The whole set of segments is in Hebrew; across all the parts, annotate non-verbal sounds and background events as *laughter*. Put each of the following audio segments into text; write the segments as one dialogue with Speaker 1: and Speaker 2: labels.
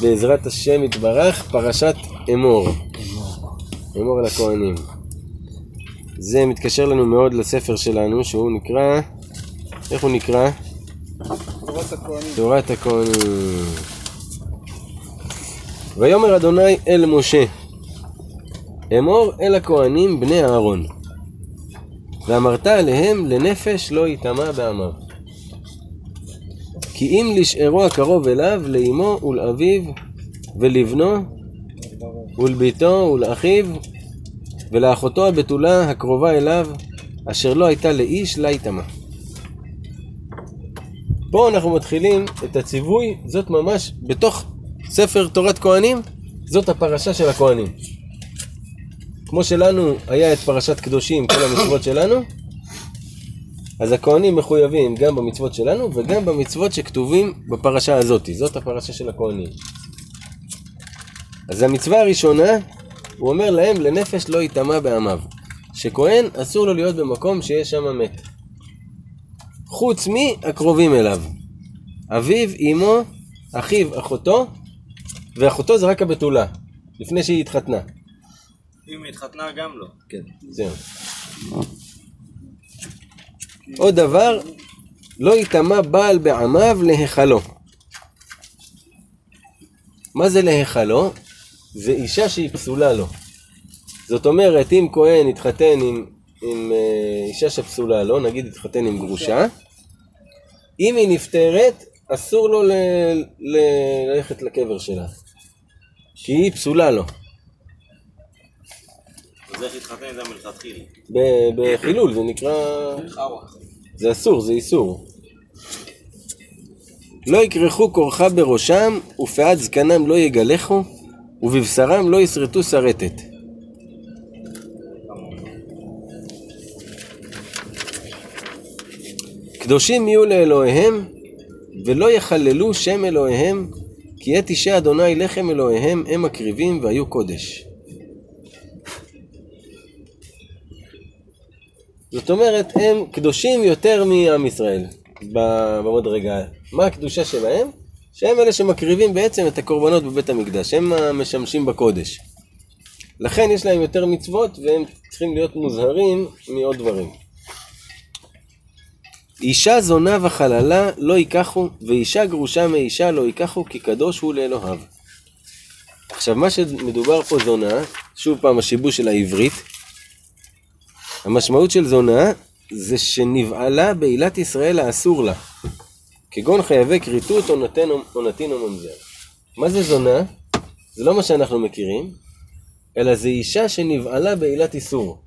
Speaker 1: בעזרת השם יתברך, פרשת אמור. אמור לכהנים. זה מתקשר לנו מאוד לספר שלנו, שהוא נקרא, איך הוא נקרא?
Speaker 2: תורת הכהנים.
Speaker 1: תורת הכהנים. ויאמר אדוני אל משה, אמור אל הכהנים בני אהרון, ואמרת עליהם לנפש לא יטמע בעמיו. כי אם לשארו הקרוב אליו, לאמו ולאביו ולבנו ולביתו ולאחיו ולאחותו הבתולה הקרובה אליו, אשר לא הייתה לאיש לה יטמע. פה אנחנו מתחילים את הציווי, זאת ממש בתוך ספר תורת כהנים, זאת הפרשה של הכהנים. כמו שלנו היה את פרשת קדושים, כל המצוות שלנו, אז הכהנים מחויבים גם במצוות שלנו וגם במצוות שכתובים בפרשה הזאת, זאת הפרשה של הכהנים. אז המצווה הראשונה, הוא אומר להם לנפש לא יטמע בעמיו. שכהן אסור לו להיות במקום שיש שם מת. חוץ מהקרובים אליו. אביו, אמו, אחיו, אחותו, ואחותו זה רק הבתולה, לפני שהיא התחתנה.
Speaker 3: אם היא התחתנה גם לא.
Speaker 1: כן, זהו. עוד דבר, לא יטמע בעל בעמיו להיכלו. מה זה להיכלו? זה אישה שהיא פסולה לו. זאת אומרת, אם כהן התחתן עם, עם אה, אישה שפסולה לו, נגיד התחתן עם גרושה, אם היא נפטרת, אסור לו ל- ל- ללכת לקבר שלה. כי היא פסולה לו. בחילול זה נקרא... זה אסור, זה איסור. לא יכרכו כורחה בראשם, ופאת זקנם לא יגלחו, ובבשרם לא ישרטו שרטת. קדושים יהיו לאלוהיהם, ולא יחללו שם אלוהיהם, כי את אישי אדוני לחם אלוהיהם הם מקריבים והיו קודש. זאת אומרת, הם קדושים יותר מעם ישראל ב- במדרגה. מה הקדושה שלהם? שהם אלה שמקריבים בעצם את הקורבנות בבית המקדש, הם המשמשים בקודש. לכן יש להם יותר מצוות והם צריכים להיות מוזהרים מעוד דברים. אישה זונה וחללה לא ייקחו, ואישה גרושה מאישה לא ייקחו, כי קדוש הוא לאלוהיו. עכשיו, מה שמדובר פה זונה, שוב פעם השיבוש של העברית, המשמעות של זונה זה שנבעלה בעילת ישראל האסור לה, כגון חייבי כריתות או נתן או נתין או ממזר. מה זה זונה? זה לא מה שאנחנו מכירים, אלא זה אישה שנבעלה בעילת איסור.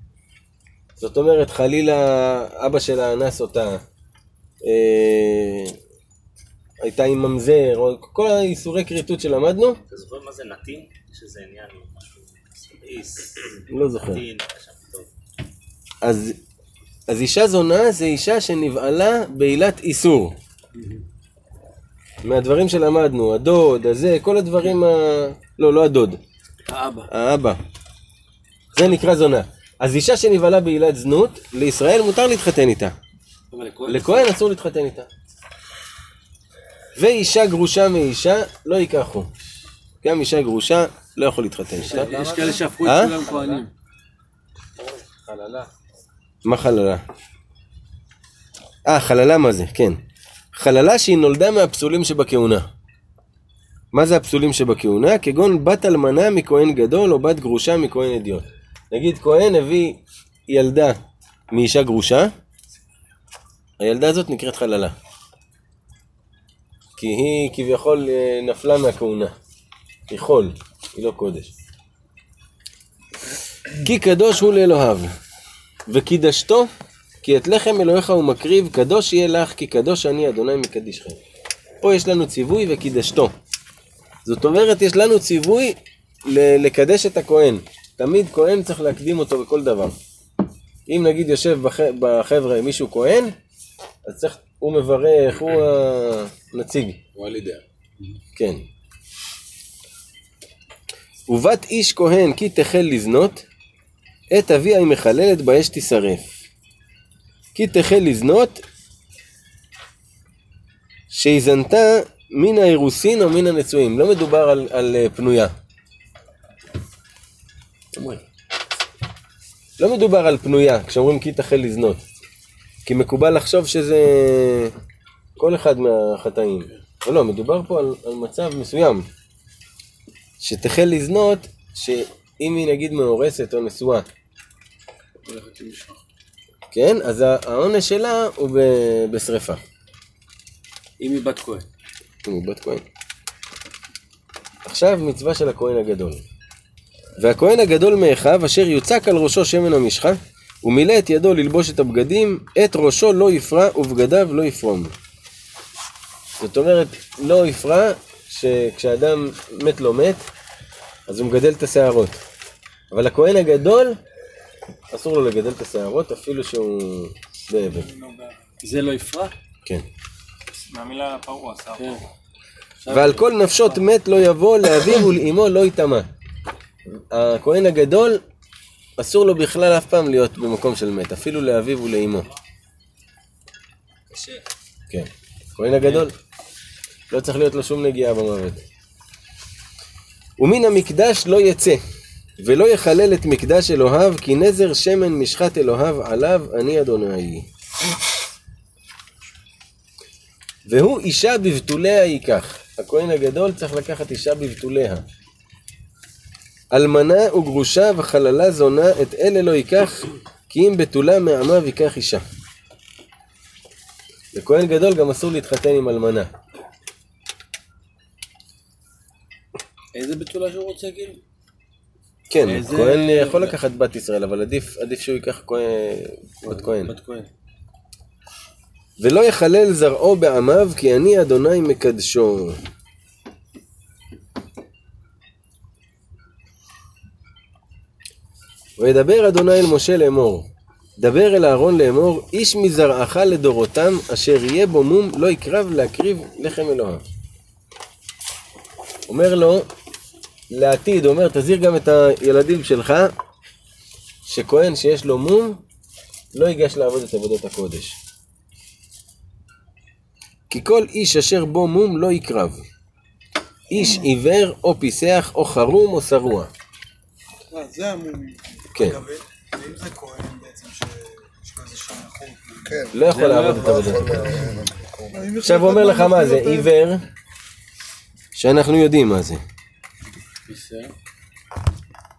Speaker 1: זאת אומרת, חלילה אבא שלה אנס אותה, אה, הייתה עם ממזר, או כל האיסורי כריתות שלמדנו,
Speaker 3: אתה זוכר מה זה נתין? יש איזה עניין, משהו, סרעיס,
Speaker 1: לא זוכר.
Speaker 3: נתין.
Speaker 1: אז, אז אישה זונה זה אישה שנבעלה בעילת איסור. מהדברים שלמדנו, הדוד, הזה, כל הדברים ה... לא, לא הדוד,
Speaker 2: האבא.
Speaker 1: האבא. זה נקרא זונה. אז אישה שנבעלה בעילת זנות, לישראל מותר להתחתן איתה.
Speaker 2: לכהן
Speaker 1: אסור להתחתן איתה. ואישה גרושה מאישה לא ייקחו. גם אישה גרושה לא יכול להתחתן איתה.
Speaker 2: יש כאלה שהפכו את
Speaker 1: אה?
Speaker 2: כולם כהנים.
Speaker 1: מה חללה? אה, חללה מה זה? כן. חללה שהיא נולדה מהפסולים שבכהונה. מה זה הפסולים שבכהונה? כגון בת אלמנה מכהן גדול או בת גרושה מכהן אדיוט. נגיד כהן הביא ילדה מאישה גרושה, הילדה הזאת נקראת חללה. כי היא כביכול אה, נפלה מהכהונה. היא חול, היא לא קודש. כי קדוש הוא לאלוהיו. וקידשתו, כי את לחם אלוהיך הוא מקריב, קדוש יהיה לך, כי קדוש אני אדוני מקדישכם. פה יש לנו ציווי וקידשתו. זאת אומרת, יש לנו ציווי לקדש את הכהן. תמיד כהן צריך להקדים אותו בכל דבר. אם נגיד יושב בח... בחבר'ה מישהו כהן, אז צריך, הוא מברך, הוא הנציג.
Speaker 2: הוא הלידר.
Speaker 1: כן. ובת איש כהן כי תחל לזנות, את אביה היא מחללת באש תשרף. כי תחל לזנות, שהיא זנתה מן האירוסין או מן הנשואים. לא מדובר על, על אה, פנויה. לא מדובר על פנויה, כשאומרים כי תחל לזנות. כי מקובל לחשוב שזה כל אחד מהחטאים. אבל לא, מדובר פה על, על מצב מסוים. שתחל לזנות, שאם היא נגיד מאורסת או נשואה, כן? אז העונש שלה הוא בשריפה.
Speaker 2: אם היא בת כהן.
Speaker 1: אם היא בת כהן. עכשיו מצווה של הכהן הגדול. והכהן הגדול מאחיו אשר יוצק על ראשו שמן המשחה ומילא את ידו ללבוש את הבגדים, את ראשו לא יפרע ובגדיו לא יפרום. זאת אומרת, לא יפרע שכשאדם מת לא מת, אז הוא מגדל את השערות. אבל הכהן הגדול, אסור לו לגדל את השערות אפילו שהוא בעבד.
Speaker 2: זה לא יפרע?
Speaker 1: כן.
Speaker 3: מהמילה פרוע, שר
Speaker 2: כן.
Speaker 1: ועל כל נפשות מת לא יבוא, לאביו ולאמו לא יטמע. הכהן הגדול, אסור לו בכלל אף פעם להיות במקום של מת, אפילו לאביו ולאמו. כן. הכהן הגדול, לא צריך להיות לו שום נגיעה במוות. ומן המקדש לא יצא, ולא יחלל את מקדש אלוהיו, כי נזר שמן משחת אלוהיו עליו, אני אדוני. והוא אישה בבתוליה ייקח. הכהן הגדול צריך לקחת אישה בבתוליה. אלמנה וגרושה וחללה זונה, את אלה לא ייקח, כי אם בתולה מעמיו ייקח אישה. לכהן גדול גם אסור להתחתן עם אלמנה.
Speaker 2: איזה בתולה שהוא רוצה כאילו?
Speaker 1: כן,
Speaker 2: איזה-
Speaker 1: כהן יכול לקחת בת ישראל, אבל עדיף, עדיף שהוא ייקח כהן, בת כהן.
Speaker 2: בת כהן.
Speaker 1: ולא יחלל זרעו בעמיו, כי אני אדוני מקדשו. וידבר אדוני אל משה לאמור, דבר אל אהרון לאמור, איש מזרעך לדורותם, אשר יהיה בו מום, לא יקרב להקריב לחם אלוהיו. אומר לו, לעתיד, אומר, תזהיר גם את הילדים שלך, שכהן שיש לו מום, לא ייגש לעבוד את עבודות הקודש. כי כל איש אשר בו מום לא יקרב. איש עיוור או פיסח או חרום או שרוע.
Speaker 4: אה, זה המומים.
Speaker 1: כן,
Speaker 4: ואם זה כהן בעצם שיש לו איזה שם חור.
Speaker 5: כן.
Speaker 1: לא יכול לעבוד את עבודת הקודש. עכשיו הוא אומר לך מה זה, עיוור, שאנחנו יודעים מה זה.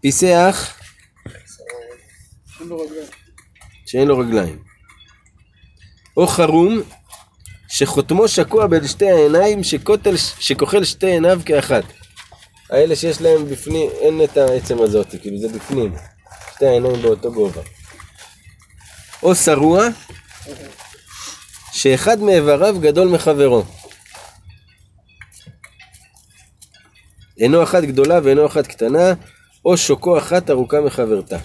Speaker 1: פיסח,
Speaker 4: רגליים.
Speaker 1: שאין לו רגליים. או חרום, שחותמו שקוע בין שתי העיניים, שכותל, שכוחל שתי עיניו כאחת. האלה שיש להם בפנים, אין את העצם הזאת, כאילו זה בפנים. שתי העיניים באותו גובה. או שרוע, שאחד מאיבריו גדול מחברו. אינו אחת גדולה ואינו אחת קטנה, או שוקו אחת ארוכה מחברתה.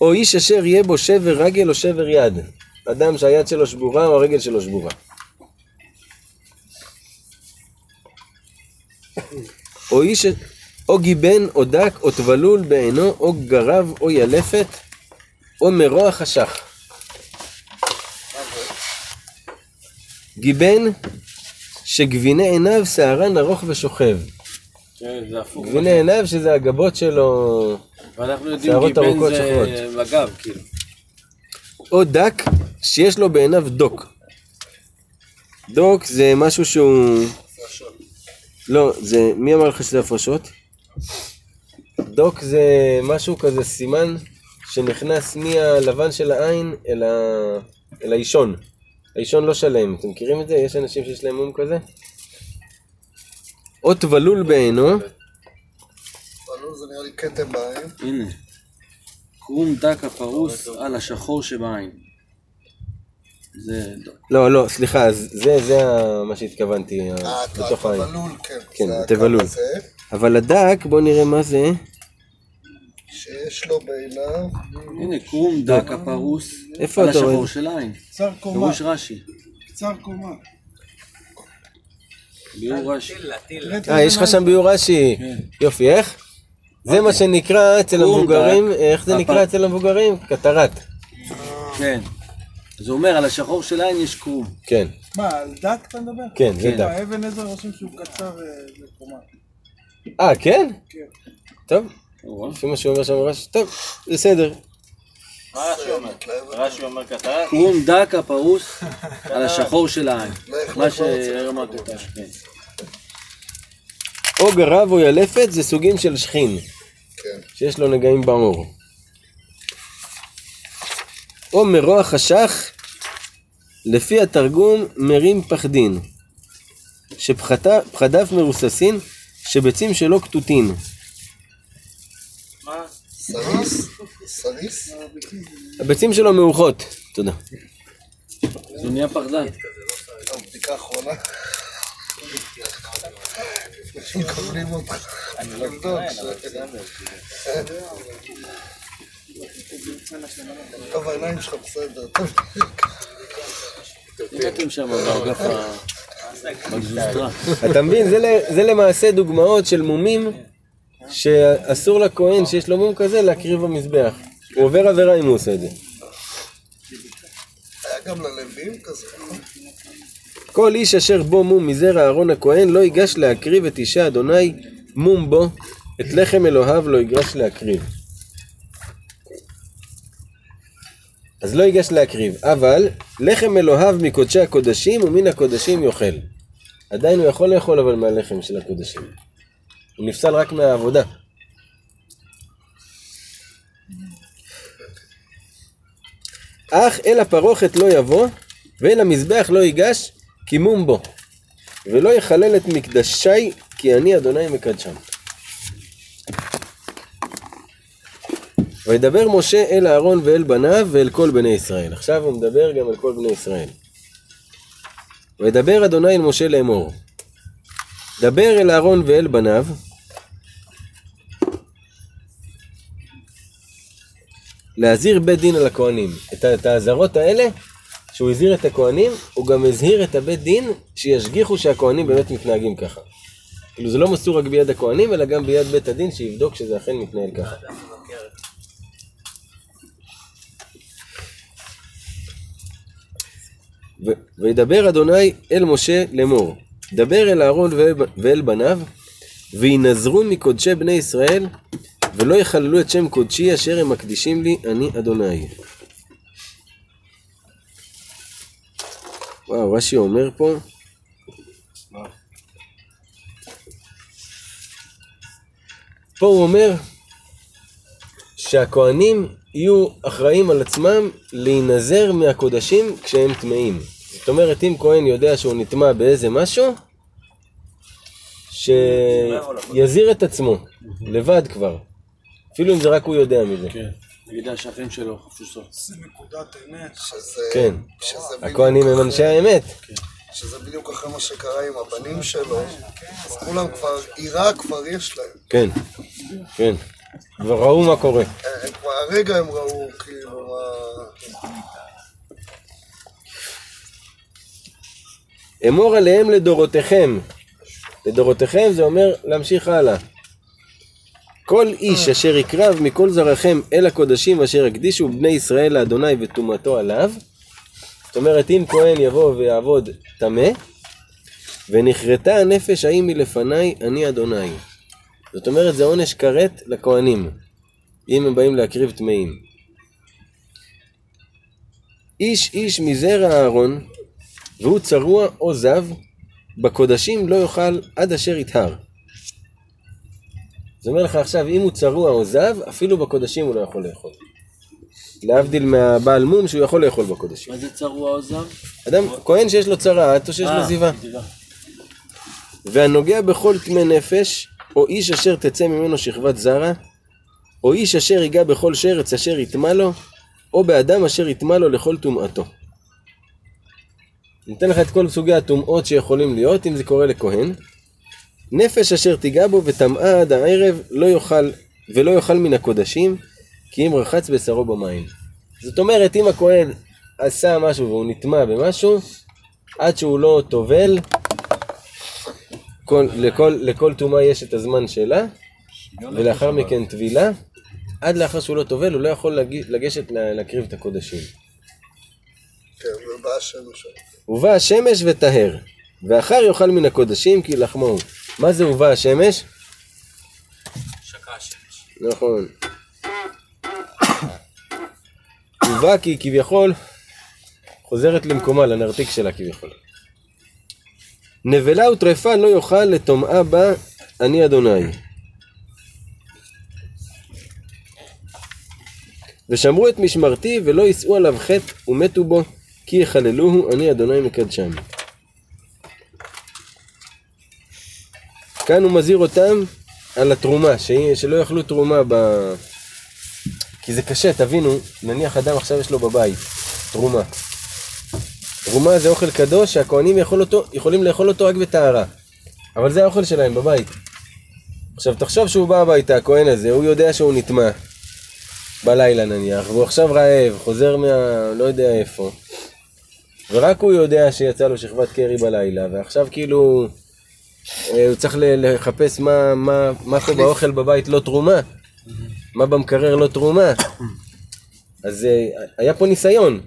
Speaker 1: או איש אשר יהיה בו שבר רגל או שבר יד. אדם שהיד שלו שבורה או הרגל שלו שבורה. או איש, או גיבן או דק או טבלול בעינו או גרב או ילפת או מרוע חשך. גיבן שגביני עיניו שערן ארוך ושוכב.
Speaker 2: כן, זה הפוך.
Speaker 1: גביני עיניו שזה הגבות שלו
Speaker 2: ואנחנו יודעים גיבן
Speaker 1: ארוכות
Speaker 2: זה. בגב, כאילו.
Speaker 1: או דק שיש לו בעיניו דוק. דוק זה משהו שהוא... לא, זה... מי אמר לך שזה הפרשות? דוק זה משהו כזה סימן שנכנס מהלבן של העין אל, ה... אל האישון. האישון לא שלם, אתם מכירים את זה? יש אנשים שיש להם מום כזה? או טבלול בעינו,
Speaker 5: עלול זה נראה לי כתם בעין.
Speaker 2: הנה. קרום דק הפרוס על השחור שבעין. זה...
Speaker 1: לא, לא, סליחה, זה, זה מה שהתכוונתי,
Speaker 5: אה,
Speaker 1: בתוך העין.
Speaker 5: התבלול, כן.
Speaker 1: כן,
Speaker 5: הזה,
Speaker 1: אבל הדק, בוא נראה מה זה.
Speaker 5: שיש לו בעיניו,
Speaker 2: הנה, קרום דק הפרוס
Speaker 1: איפה
Speaker 2: על
Speaker 1: אתה רואה?
Speaker 2: השחור של העין.
Speaker 4: קצר קומה.
Speaker 2: פירוש רש"י.
Speaker 4: קצר קומה.
Speaker 2: ביאור רש"י.
Speaker 4: תראה את
Speaker 1: אה, יש לך שם ביור רש"י.
Speaker 2: כן.
Speaker 1: יופי, איך? זה מה שנקרא אצל המבוגרים. איך זה נקרא אצל המבוגרים? קטרת.
Speaker 2: כן. זה אומר, על השחור של העין יש קרום.
Speaker 1: כן.
Speaker 4: מה, על דק אתה מדבר?
Speaker 1: כן, זה
Speaker 2: כן.
Speaker 1: דק.
Speaker 4: האבן עזר רושם שהוא קצר אה, לקומה.
Speaker 1: אה, כן?
Speaker 4: כן.
Speaker 1: טוב, לפי מה שהוא אומר שם רש"י, טוב, בסדר.
Speaker 3: מה רש"י אומר? רש"י אומר קטן?
Speaker 2: קרום דק הפרוס על השחור של העין. מה
Speaker 5: לא רוצה.
Speaker 2: שהרמת אותה. כן.
Speaker 1: או גרב או ילפת זה סוגים של שכין,
Speaker 5: כן.
Speaker 1: שיש לו נגעים בעור. או מרוע חשך, לפי התרגום מרים פחדין, שפחדיו מרוססין, שביצים שלו כתותין.
Speaker 5: סריס? סריס?
Speaker 1: הביצים שלו מעוכות. תודה.
Speaker 2: זה נהיה פחדן.
Speaker 5: טוב, בדיקה אחרונה. מקבלים אותך. לבדוק. טוב, העיניים שלך בסדר. טוב.
Speaker 2: נתתם שם באגף ה... *laughs* בגזוסטרה.
Speaker 1: אתה מבין? זה למעשה דוגמאות של מומים שאסור לכהן שיש לו מום כזה להקריב במזבח. הוא עובר עבירה אם הוא עושה את זה.
Speaker 5: היה גם ללווים כזה?
Speaker 1: כל איש אשר בו מום מזרע אהרון הכהן לא ייגש להקריב את אישה אדוני מום בו, את לחם אלוהיו לא ייגש להקריב. אז לא ייגש להקריב, אבל לחם אלוהיו מקודשי הקודשים ומן הקודשים יאכל. עדיין הוא יכול לאכול אבל מהלחם של הקודשים. הוא נפסל רק מהעבודה. אך אל הפרוכת לא יבוא, ואל המזבח לא ייגש, כי מום בו. ולא יחלל את מקדשי, כי אני אדוני מקדשם. וידבר משה אל אהרון ואל בניו ואל כל בני ישראל. עכשיו הוא מדבר גם אל כל בני ישראל. וידבר אדוני אל משה לאמור. דבר אל אהרון ואל בניו, להזהיר בית דין על הכהנים. את האזהרות האלה, שהוא הזהיר את הכהנים, הוא גם הזהיר את הבית דין שישגיחו שהכהנים באמת מתנהגים ככה. כאילו זה לא מסור רק ביד הכהנים, אלא גם ביד בית הדין שיבדוק שזה אכן מתנהל ככה. ו- וידבר אדוני אל משה לאמור, דבר אל אהרון ואל בניו, וינזרו מקודשי בני ישראל, ולא יחללו את שם קודשי אשר הם מקדישים לי, אני אדוני. וואו, רש"י אומר פה, פה הוא אומר שהכהנים יהיו אחראים על עצמם להינזר מהקודשים כשהם טמאים. זאת אומרת, אם כהן יודע שהוא נטמע באיזה משהו, שיזהיר את עצמו, לבד כבר. אפילו אם זה רק הוא יודע מזה.
Speaker 2: כן. נגיד השכן שלו, חפושו.
Speaker 4: זה נקודת אמת.
Speaker 5: שזה...
Speaker 1: כן. הכהנים הם אנשי האמת.
Speaker 5: שזה בדיוק אחרי מה שקרה עם הבנים שלו, אז כולם כבר, עירה כבר יש להם.
Speaker 1: כן, כן. כבר ראו מה קורה.
Speaker 5: הם כבר הרגע הם ראו כאילו מה...
Speaker 1: אמור עליהם לדורותיכם. לדורותיכם זה אומר להמשיך הלאה. כל איש אשר יקרב מכל זרעכם אל הקודשים אשר יקדישו בני ישראל לאדוני וטומאתו עליו. זאת אומרת, אם כהן יבוא ויעבוד טמא, ונכרתה הנפש ההיא מלפניי, אני אדוני. זאת אומרת, זה עונש כרת לכהנים, אם הם באים להקריב טמאים. איש איש מזרע אהרון, והוא צרוע או זב, בקודשים לא יאכל עד אשר יטהר. זה אומר לך עכשיו, אם הוא צרוע או זב, אפילו בקודשים הוא לא יכול לאכול. להבדיל מהבעל מום שהוא יכול לאכול בקודשים.
Speaker 2: מה זה צרוע או זב?
Speaker 1: אדם, כהן שיש לו צרעת או שיש לו
Speaker 2: אה,
Speaker 1: זיווה.
Speaker 2: זיווה.
Speaker 1: והנוגע בכל טמא נפש, או איש אשר תצא ממנו שכבת זרע, או איש אשר ייגע בכל שרץ אשר יטמע לו, או באדם אשר יטמע לו לכל טומאתו. ניתן לך את כל סוגי הטומאות שיכולים להיות, אם זה קורה לכהן. נפש אשר תיגע בו וטמאה עד הערב לא יאכל, ולא יאכל מן הקודשים, כי אם רחץ בשרו במים. זאת אומרת, אם הכהן עשה משהו והוא נטמע במשהו, עד שהוא לא טובל, כל, לכל, לכל טומאה יש את הזמן שלה, ולאחר מכן טבילה. עד לאחר שהוא לא טובל, הוא לא יכול לג- לגשת לה- להקריב את הקודשים.
Speaker 5: כן, בא השמש.
Speaker 1: ובא השמש וטהר, ואחר יאכל מן הקודשים כי לחמו הוא. מה זה ובא השמש?
Speaker 3: שקע השמש.
Speaker 1: נכון. ובא כי כביכול חוזרת למקומה, לנרתיק שלה כביכול. נבלה וטרפה לא יאכל לטומאה בה אני אדוני. ושמרו את משמרתי ולא יישאו עליו חטא ומתו בו כי יחללוהו אני אדוני מקדשם. כאן הוא מזהיר אותם על התרומה, ש... שלא יאכלו תרומה ב... כי זה קשה, תבינו, נניח אדם עכשיו יש לו בבית תרומה. תרומה זה אוכל קדוש שהכוהנים יכול יכולים לאכול אותו רק בטהרה. אבל זה האוכל שלהם בבית. עכשיו תחשוב שהוא בא הביתה, הכהן הזה, הוא יודע שהוא נטמע בלילה נניח, והוא עכשיו רעב, חוזר מה... לא יודע איפה. ורק הוא יודע שיצא לו שכבת קרי בלילה, ועכשיו כאילו הוא צריך לחפש מה, מה, מה פה באוכל בבית לא תרומה, מה במקרר לא תרומה. אז אה, היה פה ניסיון.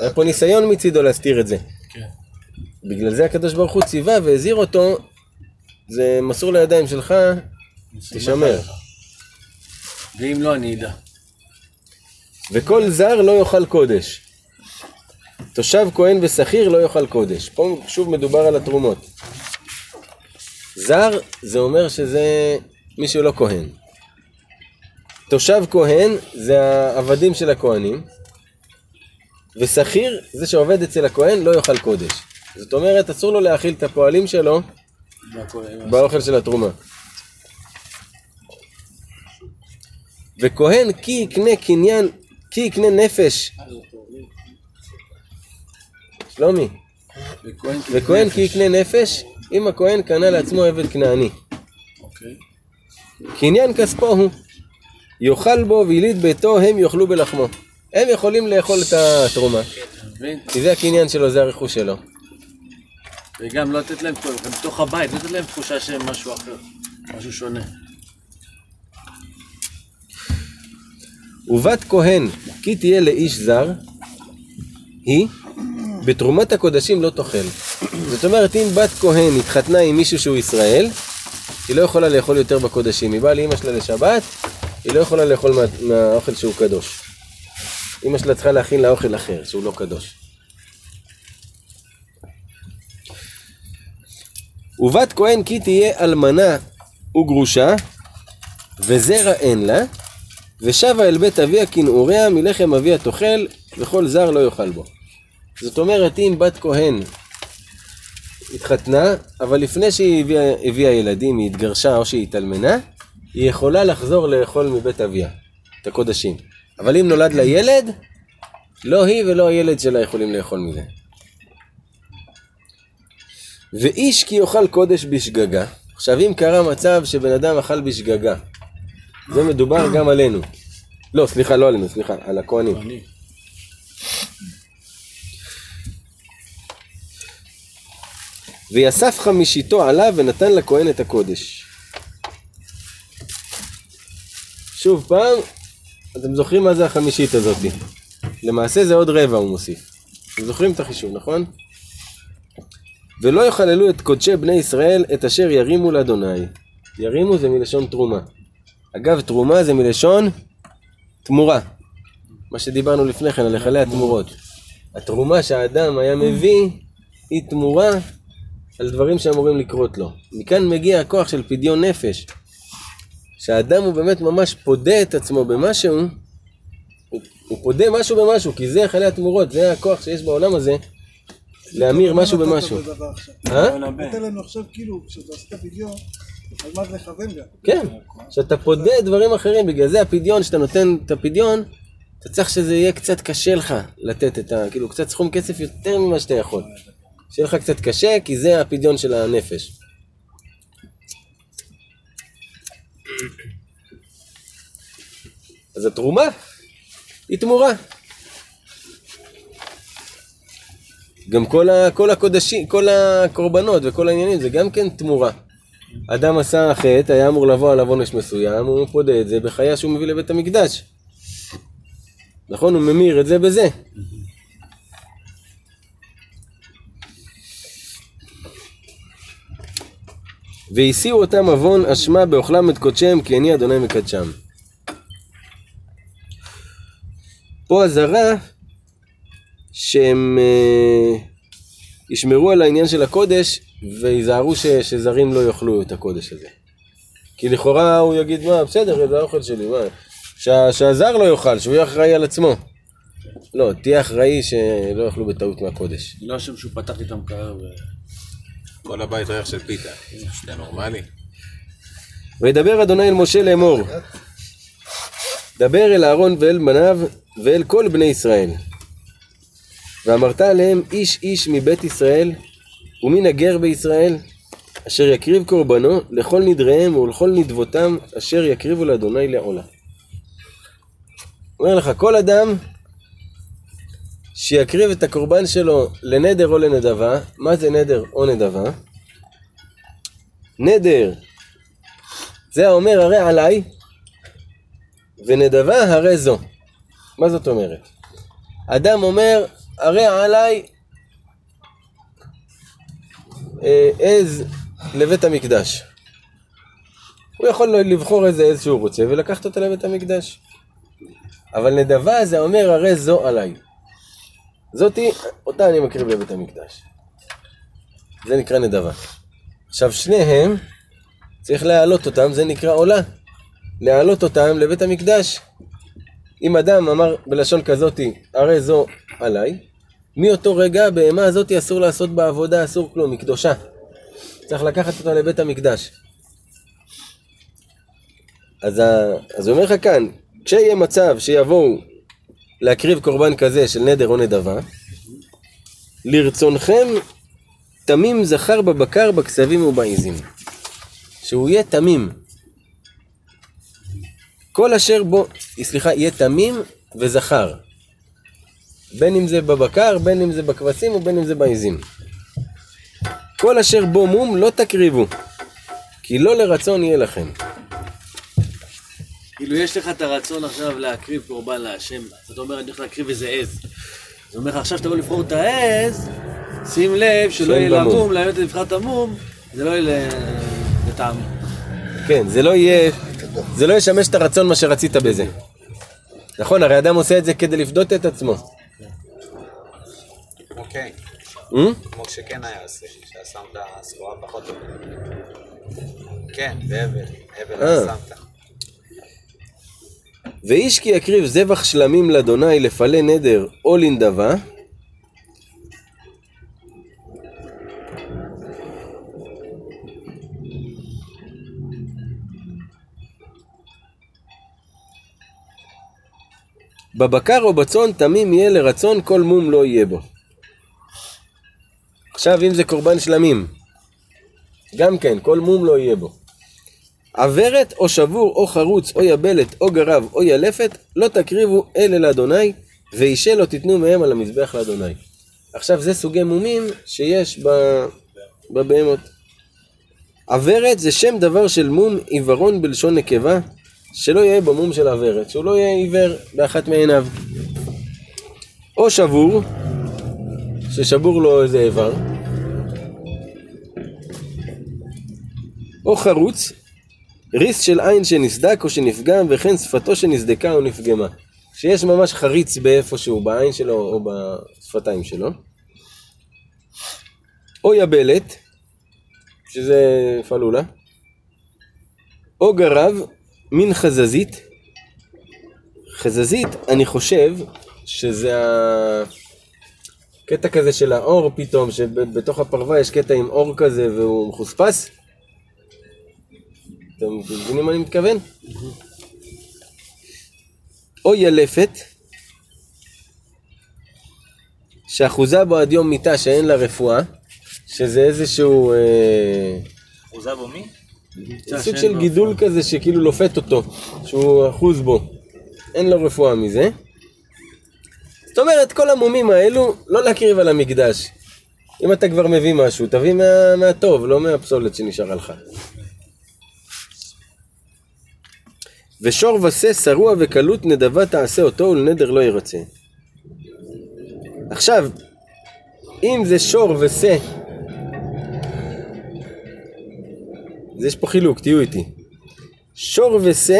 Speaker 1: היה פה ניסיון מצידו להסתיר את זה.
Speaker 2: כן.
Speaker 1: בגלל זה הקדוש ברוך הוא ציווה והזהיר אותו, זה מסור לידיים שלך, תשמר.
Speaker 2: ואם לא, אני אדע.
Speaker 1: וכל זר לא יאכל קודש. תושב כהן ושכיר לא יאכל קודש. פה שוב מדובר על התרומות. זר זה אומר שזה מישהו לא כהן. תושב כהן זה העבדים של הכהנים, ושכיר זה שעובד אצל הכהן לא יאכל קודש. זאת אומרת, אסור לו להאכיל את הפועלים שלו באוכל של התרומה. וכהן כי יקנה קניין, כי יקנה נפש. שלומי,
Speaker 2: וכהן. כי
Speaker 1: יקנה נפש, אם הכהן קנה לעצמו עבד כנעני.
Speaker 2: אוקיי.
Speaker 1: קניין כספו הוא. יאכל בו ויליד ביתו, הם יאכלו בלחמו. הם יכולים לאכול את התרומה? כי זה הקניין שלו, זה הרכוש שלו.
Speaker 2: וגם לא לתת להם, גם בתוך הבית, לא לתת להם תחושה שהם משהו אחר, משהו שונה.
Speaker 1: ובת כהן כי תהיה לאיש זר, היא בתרומת הקודשים לא תאכל. זאת אומרת, אם בת כהן התחתנה עם מישהו שהוא ישראל, היא לא יכולה לאכול יותר בקודשים. היא באה לאמא שלה לשבת, היא לא יכולה לאכול מה, מהאוכל שהוא קדוש. אמא שלה צריכה להכין לה אוכל אחר, שהוא לא קדוש. ובת כהן כי תהיה אלמנה וגרושה, וזרע אין לה, ושבה אל בית אביה כנעוריה מלחם אביה תאכל, וכל זר לא יאכל בו. זאת אומרת, אם בת כהן התחתנה, אבל לפני שהיא הביאה, הביאה ילדים, היא התגרשה או שהיא התאלמנה, היא יכולה לחזור לאכול מבית אביה, את הקודשים. אבל אם נולד לה ילד, לא היא ולא הילד שלה יכולים לאכול מזה. ואיש כי יאכל קודש בשגגה. עכשיו, אם קרה מצב שבן אדם אכל בשגגה, זה מדובר גם עלינו. לא, סליחה, לא עלינו, סליחה, על הכהנים. ויסף חמישיתו עליו ונתן לכהן את הקודש. שוב פעם, אתם זוכרים מה זה החמישית הזאתי? למעשה זה עוד רבע הוא מוסיף. אתם זוכרים את החישוב, נכון? ולא יחללו את קודשי בני ישראל את אשר ירימו לאדוני. ירימו זה מלשון תרומה. אגב, תרומה זה מלשון תמורה. מה שדיברנו לפני כן על היכלי התמורות. התרומה שהאדם היה מביא היא תמורה על דברים שאמורים לקרות לו. מכאן מגיע הכוח של פדיון נפש. שהאדם הוא באמת ממש פודה את עצמו במשהו, הוא, הוא פודה משהו במשהו, כי זה היכלי התמורות, זה הכוח שיש בעולם הזה, להמיר משהו במשהו. אה?
Speaker 4: נותן לנו עכשיו כאילו, כשאתה עשית פדיון, על מה לכוון גם.
Speaker 1: כן, שאתה פודה דברים אחרים, בגלל זה הפדיון, שאתה נותן את הפדיון, אתה צריך שזה יהיה קצת קשה לך לתת את ה... כאילו, קצת סכום כסף יותר ממה שאתה יכול. שיהיה לך קצת קשה, כי זה הפדיון של הנפש. אז התרומה היא תמורה. גם כל, ה, כל הקודשים, כל הקורבנות וכל העניינים זה גם כן תמורה. אדם עשה חטא, היה אמור לבוא עליו עונש מסוים, הוא פודה את זה בחיה שהוא מביא לבית המקדש. נכון? הוא ממיר את זה בזה. והסיעו אותם עוון אשמה באוכלם את קודשם כי אני אדוני מקדשם. פה אזהרה שהם אה, ישמרו על העניין של הקודש וייזהרו ש, שזרים לא יאכלו את הקודש הזה. כי לכאורה הוא יגיד מה בסדר זה האוכל שלי מה שה, שהזר לא יאכל שהוא יהיה אחראי על עצמו. לא תהיה אחראי שלא יאכלו בטעות מהקודש.
Speaker 2: לא השם שהוא פתח איתם קרר ו...
Speaker 6: כל הבית ריח של פיתה. אתה נורמלי?
Speaker 1: וידבר אדוני אל משה לאמור דבר אל אהרון ואל בניו ואל כל בני ישראל ואמרת עליהם איש איש מבית ישראל ומן הגר בישראל אשר יקריב קורבנו לכל נדריהם ולכל נדבותם אשר יקריבו לאדוני לעולה. אומר לך כל אדם שיקריב את הקורבן שלו לנדר או לנדבה, מה זה נדר או נדבה? נדר זה האומר הרי עליי, ונדבה הרי זו. מה זאת אומרת? אדם אומר, הרי עליי אה, עז לבית המקדש. הוא יכול לבחור איזה עז שהוא רוצה ולקחת אותה לבית המקדש. אבל נדבה זה אומר הרי זו עליי. זאתי, אותה אני מקריב לבית המקדש. זה נקרא נדבה. עכשיו שניהם צריך להעלות אותם, זה נקרא עולה. להעלות אותם לבית המקדש. אם אדם אמר בלשון כזאתי, הרי זו עליי, מאותו רגע בהמה הזאתי אסור לעשות בה עבודה, אסור כלום, היא קדושה. צריך לקחת אותה לבית המקדש. אז, ה... אז הוא אומר לך כאן, כשיהיה מצב שיבואו להקריב קורבן כזה של נדר או נדבה, לרצונכם תמים זכר בבקר, בכסבים ובעיזים. שהוא יהיה תמים. כל אשר בו, סליחה, יהיה תמים וזכר. בין אם זה בבקר, בין אם זה בכבשים ובין אם זה בעיזים. כל אשר בו מום לא תקריבו, כי לא לרצון יהיה לכם.
Speaker 2: כאילו יש לך את הרצון עכשיו להקריב קורבן להשם, אז אתה אומר אני הולך להקריב איזה עז. אז הוא אומר לך עכשיו שאתה בא לבחור את העז, שים לב שלא יהיה
Speaker 1: בה מום.
Speaker 2: למום, לאמת את המום, זה לא יהיה לטעם.
Speaker 1: כן, זה לא יהיה, זה לא ישמש את הרצון מה שרצית בזה. נכון, הרי אדם עושה את זה כדי לפדות את עצמו.
Speaker 6: אוקיי.
Speaker 1: אה?
Speaker 6: כמו שכן היה עושה, שאתה שם את הסחורה פחות טוב. כן, בהבל. הבל
Speaker 1: אה.
Speaker 6: שמת.
Speaker 1: ואיש כי יקריב זבח שלמים לאדוני לפלה נדר או לנדבה, בבקר או בצאן תמים יהיה לרצון כל מום לא יהיה בו. עכשיו אם זה קורבן שלמים, גם כן, כל מום לא יהיה בו. עוורת או שבור או חרוץ או יבלת או גרב או ילפת לא תקריבו אלה לאדוני ואישה לא תיתנו מהם על המזבח לאדוני. עכשיו זה סוגי מומים שיש בבהמות. עוורת זה שם דבר של מום עיוורון בלשון נקבה שלא יהיה בו מום של עוורת, שהוא לא יהיה עיוור באחת מעיניו. או שבור, ששבור לו איזה איבר. או חרוץ, ריס של עין שנסדק או שנפגם וכן שפתו שנסדקה או נפגמה. שיש ממש חריץ באיפשהו בעין שלו או בשפתיים שלו. או יבלת, שזה פלולה. או גרב, מין חזזית. חזזית, אני חושב שזה הקטע כזה של האור פתאום, שבתוך הפרווה יש קטע עם אור כזה והוא מחוספס. אתם מבינים מה אני מתכוון? או ילפת, שאחוזה בו עד יום מיתה שאין לה רפואה, שזה איזשהו אה,
Speaker 3: אחוזה בו מי?
Speaker 1: סוג של גידול כזה שכאילו לופת אותו, שהוא אחוז בו, אין לו רפואה מזה. זאת אומרת, כל המומים האלו, לא להקריב על המקדש. אם אתה כבר מביא משהו, תביא מה, מהטוב, לא מהפסולת שנשארה לך. ושור ושה שרוע וקלות נדבה תעשה אותו ולנדר לא ירצה. עכשיו, אם זה שור ושה אז יש פה חילוק, תהיו איתי. שור ושה,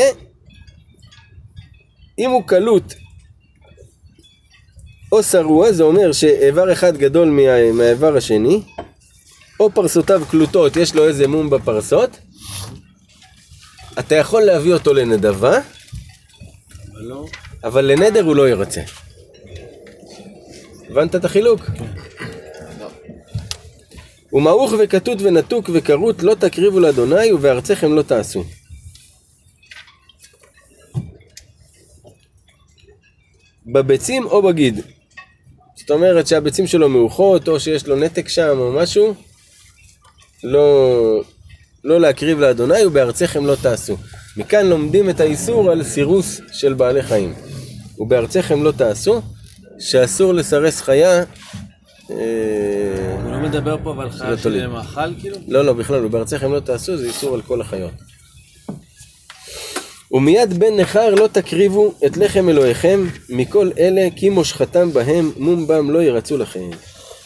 Speaker 1: אם הוא קלוט או שרוע, זה אומר שאיבר אחד גדול מה, מהאיבר השני, או פרסותיו קלוטות, יש לו איזה מום בפרסות, אתה יכול להביא אותו לנדבה,
Speaker 2: אבל לא.
Speaker 1: אבל לנדר הוא לא ירצה. הבנת את החילוק? ומעוך וכתות ונתוק וכרות לא תקריבו לאדוני ובארצכם לא תעשו. בביצים או בגיד. זאת אומרת שהביצים שלו מעוכות או שיש לו נתק שם או משהו, לא, לא להקריב לאדוני ובארצכם לא תעשו. מכאן לומדים את האיסור על סירוס של בעלי חיים. ובארצכם לא תעשו, שאסור לסרס חיה. אה,
Speaker 2: הוא לא מדבר פה אבל חיה
Speaker 1: לא.
Speaker 2: של מאכל כאילו?
Speaker 1: לא, לא, בכלל, ובארצכם לא תעשו, זה איסור על כל החיות. ומיד בן נכר לא תקריבו את לחם אלוהיכם מכל אלה כי מושכתם בהם מום בם לא ירצו לכם.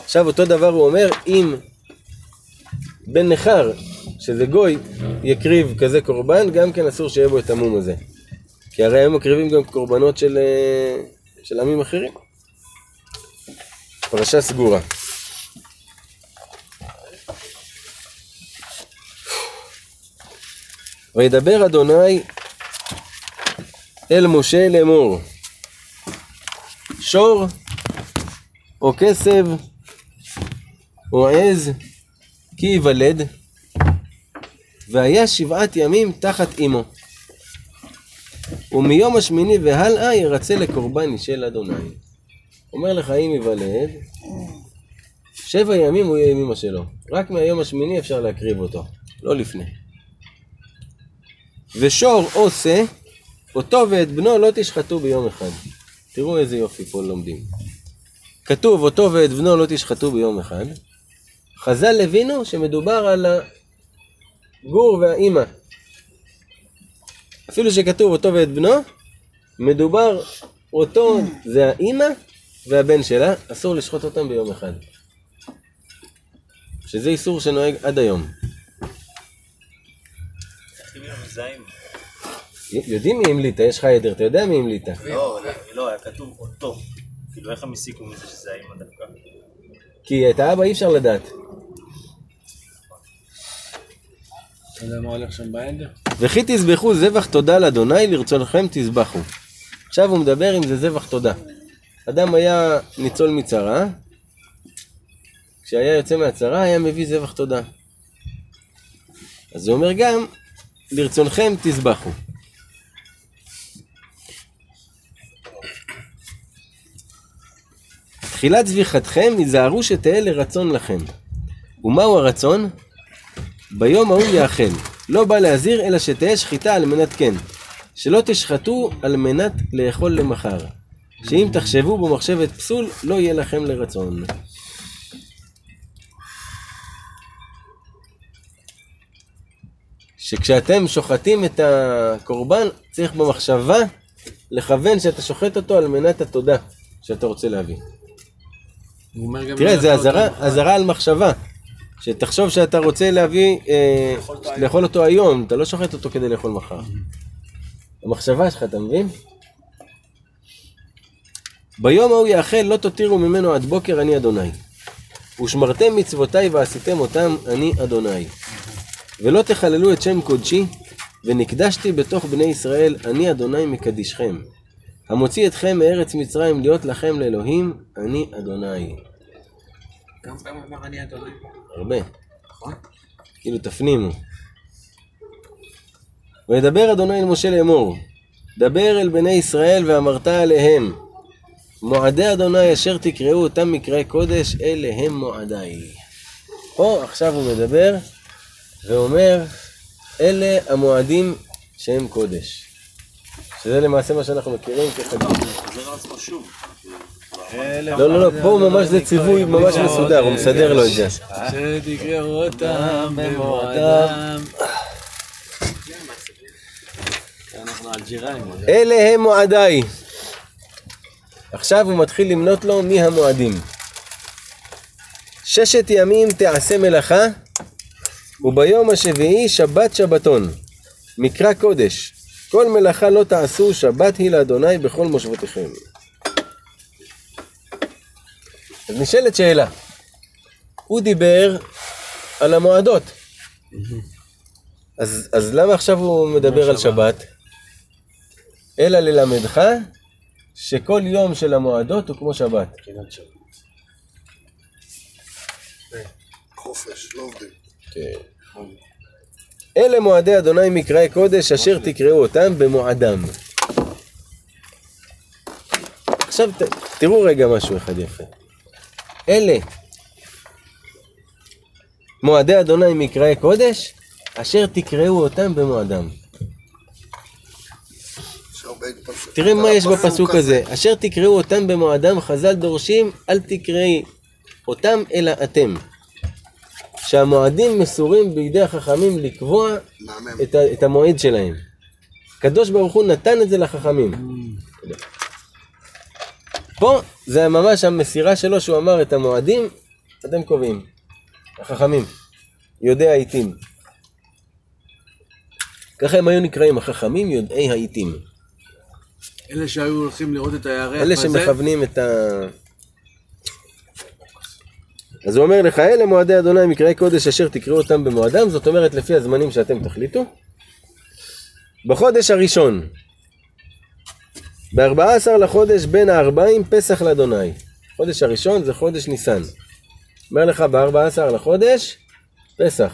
Speaker 1: עכשיו אותו דבר הוא אומר אם בן נכר שזה גוי יקריב כזה קורבן גם כן אסור שיהיה בו את המום הזה. כי הרי הם מקריבים גם קורבנות של, אה, של עמים אחרים. פרשה סגורה. וידבר אדוני אל משה לאמור שור או כסב או עז כי ייוולד והיה שבעת ימים תחת אמו ומיום השמיני והלאה ירצה לקורבן של אדוני אומר לך אם ייוולד שבע ימים הוא יהיה עם אמא שלו רק מהיום השמיני אפשר להקריב אותו לא לפני ושור או שא, אותו ואת בנו לא תשחטו ביום אחד. תראו איזה יופי פה לומדים. כתוב אותו ואת בנו לא תשחטו ביום אחד. חז"ל הבינו שמדובר על הגור והאימא. אפילו שכתוב אותו ואת בנו, מדובר אותו זה האימא והבן שלה, אסור לשחוט אותם ביום אחד. שזה איסור שנוהג עד היום. יודעים מי המליטה, יש לך עדר, אתה יודע מי המליטה.
Speaker 3: לא, לא, היה כתוב אותו. כאילו, איך הם הסיקו מזה שזה האמא דווקא?
Speaker 1: כי את האבא אי אפשר לדעת.
Speaker 2: בעדר?
Speaker 1: וכי תזבחו זבח תודה לאדוני לרצונכם תזבחו. עכשיו הוא מדבר אם זה זבח תודה. אדם היה ניצול מצרה, כשהיה יוצא מהצרה היה מביא זבח תודה. אז הוא אומר גם, לרצונכם תזבחו. תחילת זביחתכם היזהרו שתהא לרצון לכם. ומהו הרצון? ביום ההוא יאכל. לא בא להזהיר אלא שתהא שחיטה על מנת כן. שלא תשחטו על מנת לאכול למחר. שאם תחשבו במחשבת פסול, לא יהיה לכם לרצון. שכשאתם שוחטים את הקורבן, צריך במחשבה לכוון שאתה שוחט אותו על מנת התודה שאתה רוצה להביא. תראה,
Speaker 2: לא
Speaker 1: זה
Speaker 2: אותו.
Speaker 1: אזהרה על מחשבה. שתחשוב שאתה רוצה להביא, אה, לאכול אותו היום, אתה לא שוחט אותו כדי לאכול מחר. המחשבה שלך, אתה מבין? ביום ההוא יאכל לא תותירו ממנו עד בוקר אני אדוני. ושמרתם מצוותיי ועשיתם אותם אני אדוני. ולא תחללו את שם קודשי, ונקדשתי בתוך בני ישראל אני אדוני מקדישכם. המוציא אתכם מארץ מצרים להיות לכם לאלוהים, אני אדוני.
Speaker 6: כמה פעמים אמר אני אדוני?
Speaker 1: הרבה.
Speaker 6: נכון?
Speaker 1: כאילו תפנימו. וידבר אדוני אל משה לאמור, דבר אל בני ישראל ואמרת עליהם, מועדי אדוני אשר תקראו אותם מקראי קודש, אלה הם מועדיי. פה עכשיו הוא מדבר ואומר, אלה המועדים שהם קודש. שזה למעשה מה שאנחנו מכירים כחגים.
Speaker 3: חוזר על עצמו שוב.
Speaker 1: לא, לא, לא, פה ממש זה ציווי ממש מסודר, הוא מסדר לו את זה.
Speaker 2: שתקראו אותם במועדם.
Speaker 1: אלה הם מועדיי. עכשיו הוא מתחיל למנות לו מי המועדים. ששת ימים תעשה מלאכה, וביום השביעי שבת שבתון, מקרא קודש. כל מלאכה לא תעשו, שבת היא לאדוני בכל מושבותיכם. אז נשאלת שאלה. הוא דיבר על המועדות. אז, אז למה עכשיו הוא מדבר על שבת? אלא ללמדך שכל יום של המועדות הוא כמו שבת.
Speaker 5: חופש, לא עובדים.
Speaker 1: אלה מועדי אדוני מקראי קודש אשר תקראו אותם במועדם. עכשיו ת, תראו רגע משהו אחד יפה. אלה מועדי אדוני מקראי קודש אשר תקראו אותם במועדם. תראה מה יש בפסוק הזה. אשר תקראו אותם במועדם, חז"ל דורשים, אל תקראי אותם אלא אתם. שהמועדים מסורים בידי החכמים לקבוע. את, המועד שלהם. הקדוש ברוך הוא נתן את זה לחכמים. פה זה ממש המסירה שלו שהוא אמר את המועדים, אתם קובעים. החכמים. יודעי העיתים. ככה הם היו נקראים החכמים יודעי העיתים.
Speaker 2: אלה שהיו הולכים לראות את הירח
Speaker 1: אלה
Speaker 2: הזה,
Speaker 1: שמכוונים את ה... אז הוא אומר לך, אלה מועדי אדוני מקראי קודש אשר תקראו אותם במועדם, זאת אומרת לפי הזמנים שאתם תחליטו. בחודש הראשון, בארבעה עשר לחודש בין הארבעים פסח לאדוני. חודש הראשון זה חודש ניסן. אומר לך בארבע עשר לחודש, פסח.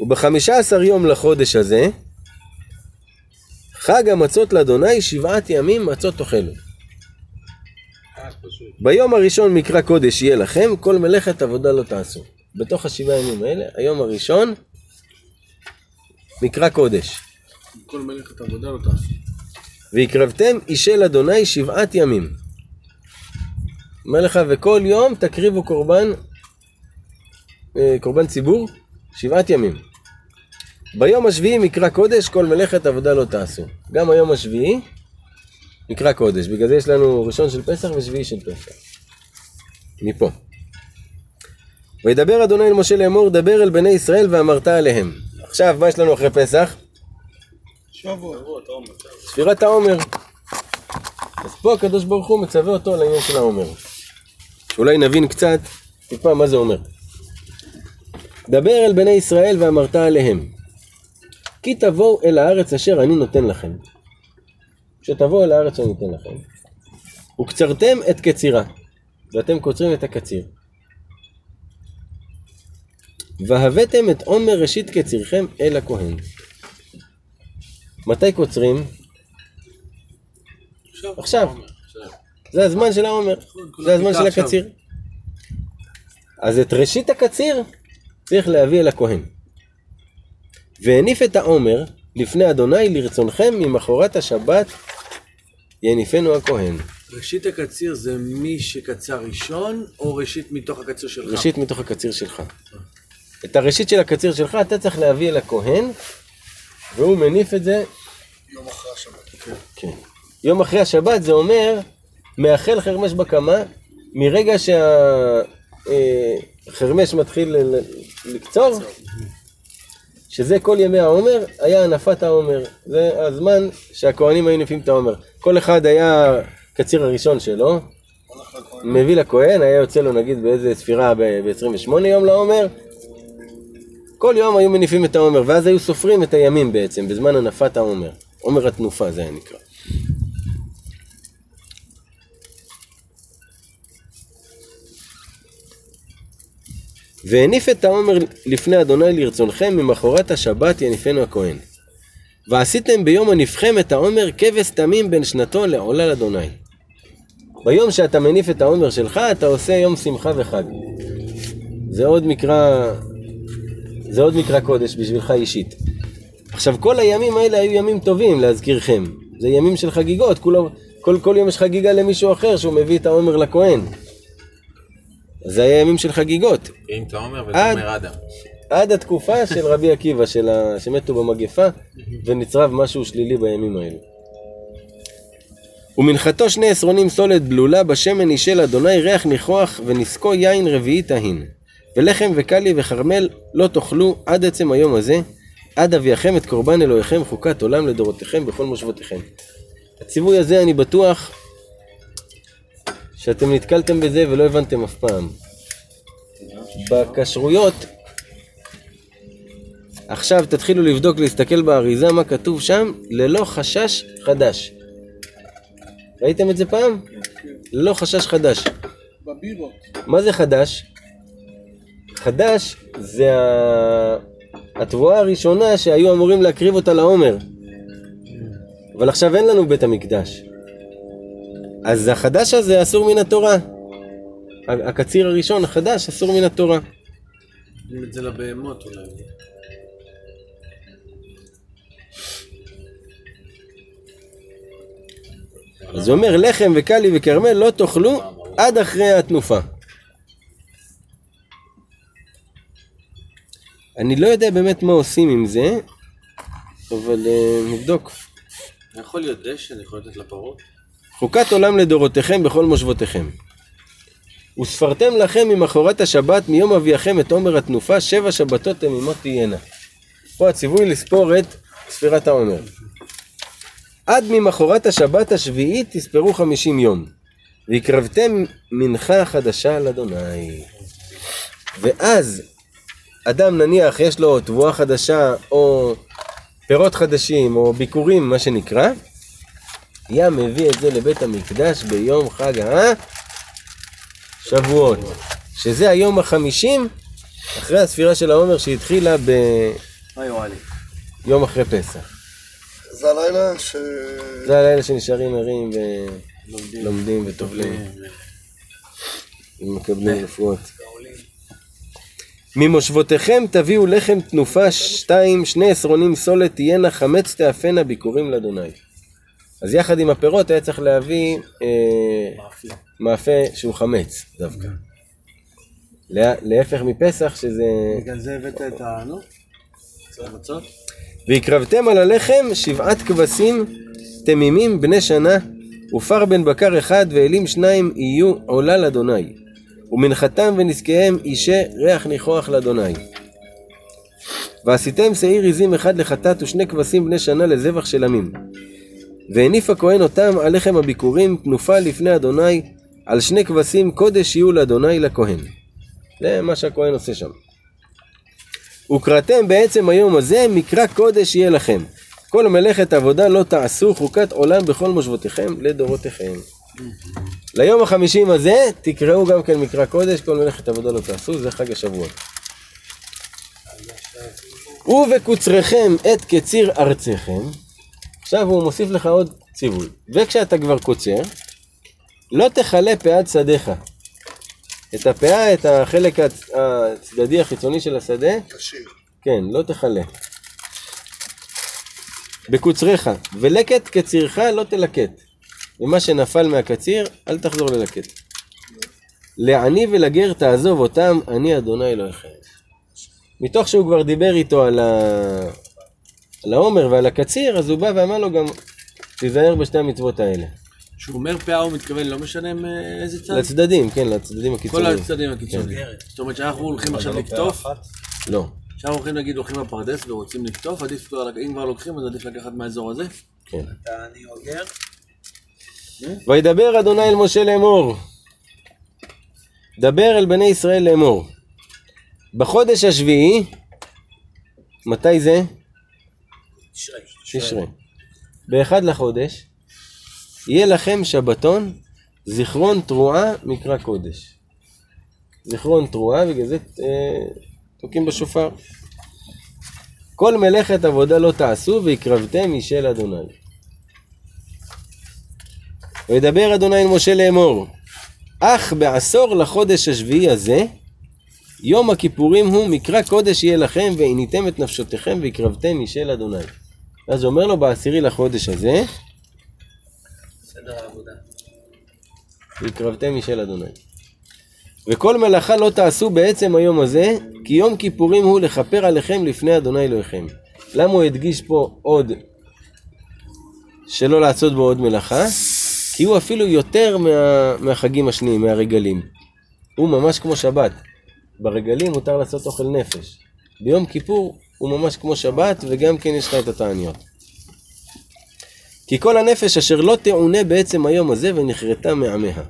Speaker 1: ובחמישה עשר יום לחודש הזה, חג המצות לאדוני שבעת ימים מצות תאכלו. ביום הראשון מקרא קודש יהיה לכם, כל מלאכת עבודה לא תעשו. בתוך השבעה ימים האלה, היום הראשון, מקרא קודש.
Speaker 2: כל מלאכת עבודה לא תעשו.
Speaker 1: והקרבתם אישי לאדוני שבעת ימים. אומר לך, וכל יום תקריבו קורבן, אה, קורבן ציבור, שבעת ימים. ביום השביעי מקרא קודש, כל מלאכת עבודה לא תעשו. גם היום השביעי, מקרא קודש. בגלל זה יש לנו ראשון של פסח ושביעי של פסח. מפה. וידבר אדוני אל משה לאמור, דבר אל בני ישראל ואמרת עליהם. עכשיו, מה יש לנו אחרי פסח? ספירת העומר. אז פה הקדוש ברוך הוא מצווה אותו על העניין של העומר. שאולי נבין קצת טיפה מה זה אומר. דבר אל בני ישראל ואמרת עליהם כי תבואו אל הארץ אשר אני נותן לכם. כשתבואו אל הארץ שאני נותן לכם. וקצרתם את קצירה. ואתם קוצרים את הקציר. והבאתם את עומר ראשית קצירכם אל הכהן. מתי קוצרים? עכשיו. זה הזמן של העומר, זה הזמן של. הקציר. אז את ראשית הקציר צריך להביא אל הכהן. והניף את העומר לפני אדוני לרצונכם ממחרת השבת יניפנו הכהן.
Speaker 2: ראשית הקציר זה מי שקצר ראשון, או ראשית מתוך הקציר שלך?
Speaker 1: ראשית מתוך הקציר שלך. את הראשית של הקציר שלך אתה צריך להביא אל הכהן והוא מניף את זה כן. יום אחרי השבת זה אומר, מאחל חרמש בקמה, מרגע שהחרמש מתחיל ל- ל- לקצור, שזה כל ימי העומר, היה הנפת העומר. זה הזמן שהכהנים היו נפים את העומר. כל אחד היה קציר הראשון שלו. מביא לכהן, היה יוצא לו נגיד באיזה ספירה ב-28 יום לעומר. כל יום היו מניפים את העומר, ואז היו סופרים את הימים בעצם, בזמן הנפת העומר. עומר התנופה זה היה נקרא. והניף את העומר לפני אדוני לרצונכם, ממחרת השבת יניפנו הכהן. ועשיתם ביום הנפכם את העומר כבש תמים בין שנתו לעולה לאדוני. ביום שאתה מניף את העומר שלך, אתה עושה יום שמחה וחג. זה עוד מקרא, זה עוד מקרא קודש בשבילך אישית. עכשיו, כל הימים האלה היו ימים טובים להזכירכם. זה ימים של חגיגות, כולו, כל, כל יום יש חגיגה למישהו אחר שהוא מביא את העומר לכהן. זה היה ימים של חגיגות.
Speaker 6: אם אתה אומר
Speaker 1: עד-
Speaker 6: אדם.
Speaker 1: עד התקופה של רבי עקיבא, של ה... שמתו במגפה, ונצרב משהו שלילי בימים האלה. ומנחתו שני עשרונים סולת בלולה, בשמן אישל אדוני ריח ניחוח, ונסקו יין רביעי טהין. ולחם וקלי וכרמל לא תאכלו עד עצם היום הזה, עד אביאכם את קורבן אלוהיכם חוקת עולם לדורותיכם בכל מושבותיכם. הציווי הזה אני בטוח שאתם נתקלתם בזה ולא הבנתם אף פעם. בכשרויות, עכשיו תתחילו לבדוק, להסתכל באריזה מה כתוב שם, ללא חשש חדש. ראיתם את זה פעם? ללא חשש חדש.
Speaker 4: בבירות.
Speaker 1: מה זה חדש? חדש זה ה- התבואה הראשונה שהיו אמורים להקריב אותה לעומר. אבל עכשיו אין לנו בית המקדש. אז החדש הזה אסור מן התורה. הקציר הראשון, החדש, אסור מן התורה.
Speaker 2: נותנים את זה לבהמות אולי.
Speaker 1: אז הוא אומר, לחם וקלי וכרמל לא תאכלו עד אחרי התנופה. אני לא יודע באמת מה עושים עם זה, אבל uh, נבדוק.
Speaker 2: יכול להיות דשן, יכול לתת לפרות.
Speaker 1: חוקת עולם לדורותיכם בכל מושבותיכם. וספרתם לכם ממחרת השבת מיום אביאכם את עומר התנופה, שבע שבתות תמימות תהיינה. פה הציווי לספור את ספירת העומר. עד ממחרת השבת השביעית תספרו חמישים יום. והקרבתם מנחה חדשה לאדוני. ואז אדם נניח יש לו תבואה חדשה או פירות חדשים או ביקורים מה שנקרא היה מביא את זה לבית המקדש ביום חג השבועות שזה היום החמישים אחרי הספירה של העומר שהתחילה
Speaker 2: וואלי.
Speaker 1: ביום אחרי פסח.
Speaker 5: זה הלילה ש...
Speaker 1: זה הלילה שנשארים ערים
Speaker 2: לומדים.
Speaker 1: ולומדים וטובלים.
Speaker 2: אה,
Speaker 1: ומקבלים רפואות ממושבותיכם תביאו לחם תנופה שתיים, שני עשרונים סולת תהיינה חמץ תאפנה ביקורים לאדוני. אז יחד עם הפירות היה צריך להביא אה, מאפה שהוא חמץ דווקא. לה- להפך מפסח שזה...
Speaker 2: בגלל זה הבאת את ה... נו?
Speaker 1: והקרבתם על הלחם שבעת כבשים תמימים בני שנה ופר בן בקר אחד ואלים שניים יהיו עולה לאדוני ומנחתם ונזקיהם אישי ריח ניחוח לאדוני ועשיתם שעיר עזים אחד לחטאת ושני כבשים בני שנה לזבח של עמים והניף הכהן אותם על לחם הביקורים תנופה לפני אדוני על שני כבשים קודש יהיו לאדוני לכהן זה מה שהכהן עושה שם וקראתם בעצם היום הזה מקרא קודש יהיה לכם. כל מלאכת עבודה לא תעשו חוקת עולם בכל מושבותיכם לדורותיכם. ליום החמישים הזה תקראו גם כן מקרא קודש, כל מלאכת עבודה לא תעשו, זה חג השבועות. ובקוצריכם את קציר ארציכם, עכשיו הוא מוסיף לך עוד ציווי. וכשאתה כבר קוצר, לא תכלה פאת שדיך. את הפאה, את החלק הצ- הצדדי החיצוני של השדה,
Speaker 5: כשיר.
Speaker 1: כן, לא תכלה. בקוצריך, ולקט קצירך לא תלקט. ומה שנפל מהקציר, אל תחזור ללקט. לעני ולגר תעזוב אותם, אני אדוני אלוהיכם. מתוך שהוא כבר דיבר איתו על, ה... על העומר ועל הקציר, אז הוא בא ואמר לו גם, תיזהר בשתי המצוות האלה.
Speaker 2: כשהוא אומר פאה הוא מתכוון לא משנה מאיזה צד?
Speaker 1: לצדדים, כן, לצדדים
Speaker 2: כל
Speaker 1: הקיצוניים.
Speaker 2: הצדדים הקיצוניים. זאת אומרת שאנחנו הולכים עכשיו לקטוף,
Speaker 1: לא.
Speaker 2: עכשיו הולכים נגיד הולכים לפרדס ורוצים לקטוף, עדיף אם כבר לוקחים אז עדיף לקחת מהאזור הזה.
Speaker 1: כן.
Speaker 6: אני אוגר.
Speaker 1: וידבר אדוני אל משה לאמור. דבר אל בני ישראל לאמור. בחודש השביעי, מתי זה? תשרי. באחד לחודש, יהיה לכם שבתון, זיכרון תרועה, מקרא קודש. זיכרון תרועה, בגלל זה אה, תוקעים בשופר. כל מלאכת עבודה לא תעשו, והקרבתם אישי לאדוני. וידבר אדוני אל משה לאמור, אך בעשור לחודש השביעי הזה, יום הכיפורים הוא מקרא קודש יהיה לכם, ועיניתם את נפשותיכם והקרבתם משל אדוני. אז הוא אומר לו בעשירי לחודש הזה,
Speaker 6: סדר העבודה.
Speaker 1: והקרבתם משל אדוני. וכל מלאכה לא תעשו בעצם היום הזה, כי יום כיפורים הוא לכפר עליכם לפני אדוני אלוהיכם. למה הוא הדגיש פה עוד שלא לעשות בו עוד מלאכה? הוא אפילו יותר מה, מהחגים השניים, מהרגלים. הוא ממש כמו שבת. ברגלים מותר לעשות אוכל נפש. ביום כיפור הוא ממש כמו שבת, וגם כן יש לך את התעניות. כי כל הנפש אשר לא תעונה בעצם היום הזה ונכרתה מעמיה.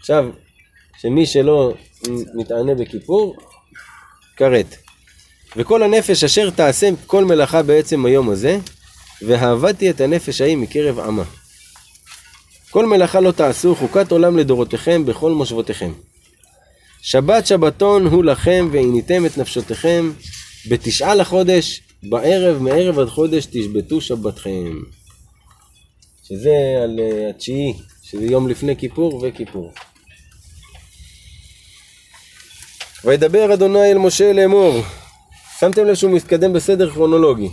Speaker 1: עכשיו, שמי שלא מתענה בכיפור, כרת. וכל הנפש אשר תעשה כל מלאכה בעצם היום הזה, והעבדתי את הנפש ההיא מקרב עמה. כל מלאכה לא תעשו, חוקת עולם לדורותיכם בכל מושבותיכם. שבת שבתון הוא לכם, ועיניתם את נפשותיכם, בתשעה לחודש, בערב, מערב עד חודש, תשבתו שבתכם. שזה על אה, התשיעי, שזה יום לפני כיפור וכיפור. וידבר אדוני אל משה לאמור, שמתם לב שהוא מתקדם בסדר כרונולוגי.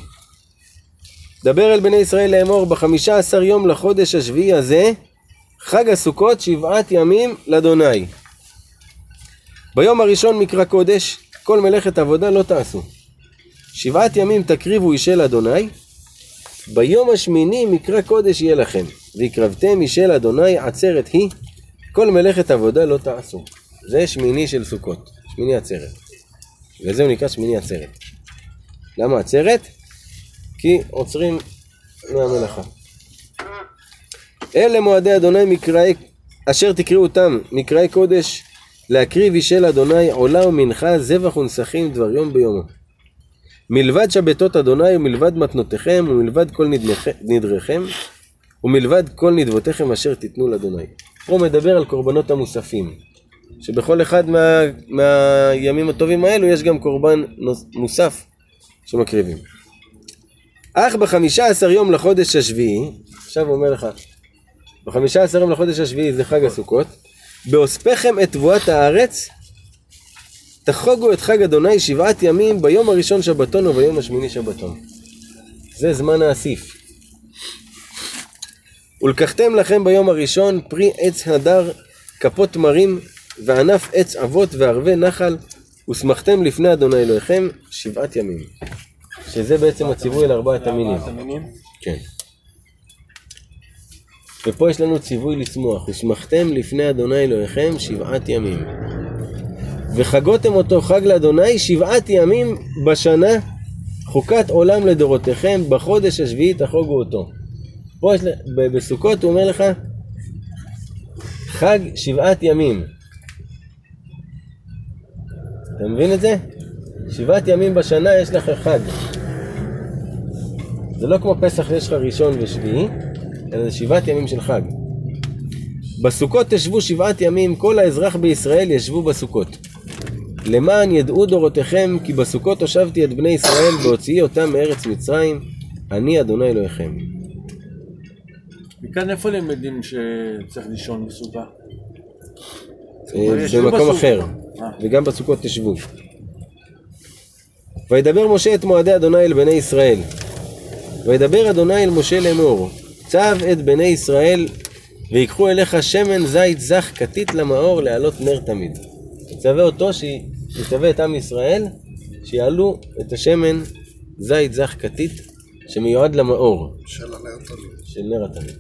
Speaker 1: דבר אל בני ישראל לאמור, בחמישה עשר יום לחודש השביעי הזה, חג הסוכות שבעת ימים לאדוני. ביום הראשון מקרא קודש, כל מלאכת עבודה לא תעשו. שבעת ימים תקריבו אישה לאדוני, ביום השמיני מקרא קודש יהיה לכם, והקרבתם אישה לאדוני עצרת היא, כל מלאכת עבודה לא תעשו. זה שמיני של סוכות, שמיני עצרת. וזה הוא נקרא שמיני עצרת. למה עצרת? כי עוצרים מהמלאכה. אלה מועדי אדוני מקראי, אשר תקראו אותם, מקראי קודש, להקריב אישה לאדוני עולה ומנחה, זבח ונסכים דבר יום ביומו. מלבד שבתות אדוני ומלבד מתנותיכם ומלבד כל נדריכם ומלבד כל נדבותיכם אשר תיתנו לאדוני. פה מדבר על קורבנות המוספים. שבכל אחד מה, מהימים הטובים האלו יש גם קורבן מוסף שמקריבים. אך בחמישה עשר יום לחודש השביעי, עכשיו אומר לך, בחמישה עשר יום לחודש השביעי זה חג הסוכות, באוספכם את תבואת הארץ, תחוגו את חג אדוני שבעת ימים ביום הראשון שבתון וביום השמיני שבתון. זה זמן האסיף. ולקחתם לכם ביום הראשון פרי עץ הדר, כפות תמרים, וענף עץ אבות וערבי נחל, ושמחתם לפני אדוני אלוהיכם שבעת ימים. שזה בעצם הציווי לארבעת המינים. כן. ופה יש לנו ציווי לשמוח, ושמחתם לפני אדוני אלוהיכם שבעת ימים. וחגותם אותו חג לאדוני שבעת ימים בשנה, חוקת עולם לדורותיכם, בחודש השביעי תחוגו אותו. פה יש, בסוכות הוא אומר לך, חג שבעת ימים. אתה מבין את זה? שבעת ימים בשנה יש לך חג. זה לא כמו פסח שיש לך ראשון ושביעי, אלא זה שבעת ימים של חג. בסוכות תשבו שבעת ימים, כל האזרח בישראל ישבו בסוכות. למען ידעו דורותיכם, כי בסוכות הושבתי את בני ישראל בהוציאי אותם מארץ מצרים, אני אדוני אלוהיכם.
Speaker 2: מכאן איפה למדים שצריך לישון בסוכה?
Speaker 1: אה, במקום. אחר,
Speaker 2: אה.
Speaker 1: וגם בסוכות תשבו. וידבר משה את מועדי אדוני אל בני ישראל. וידבר אדוני אל משה לאמור, צב את בני ישראל, ויקחו אליך שמן זית זך כתית למאור להעלות נר תמיד. תצווה אותו שיצווה את עם ישראל, שיעלו את השמן זית זך כתית, שמיועד למאור.
Speaker 5: של הנר תמיד.
Speaker 1: של נר התמיד.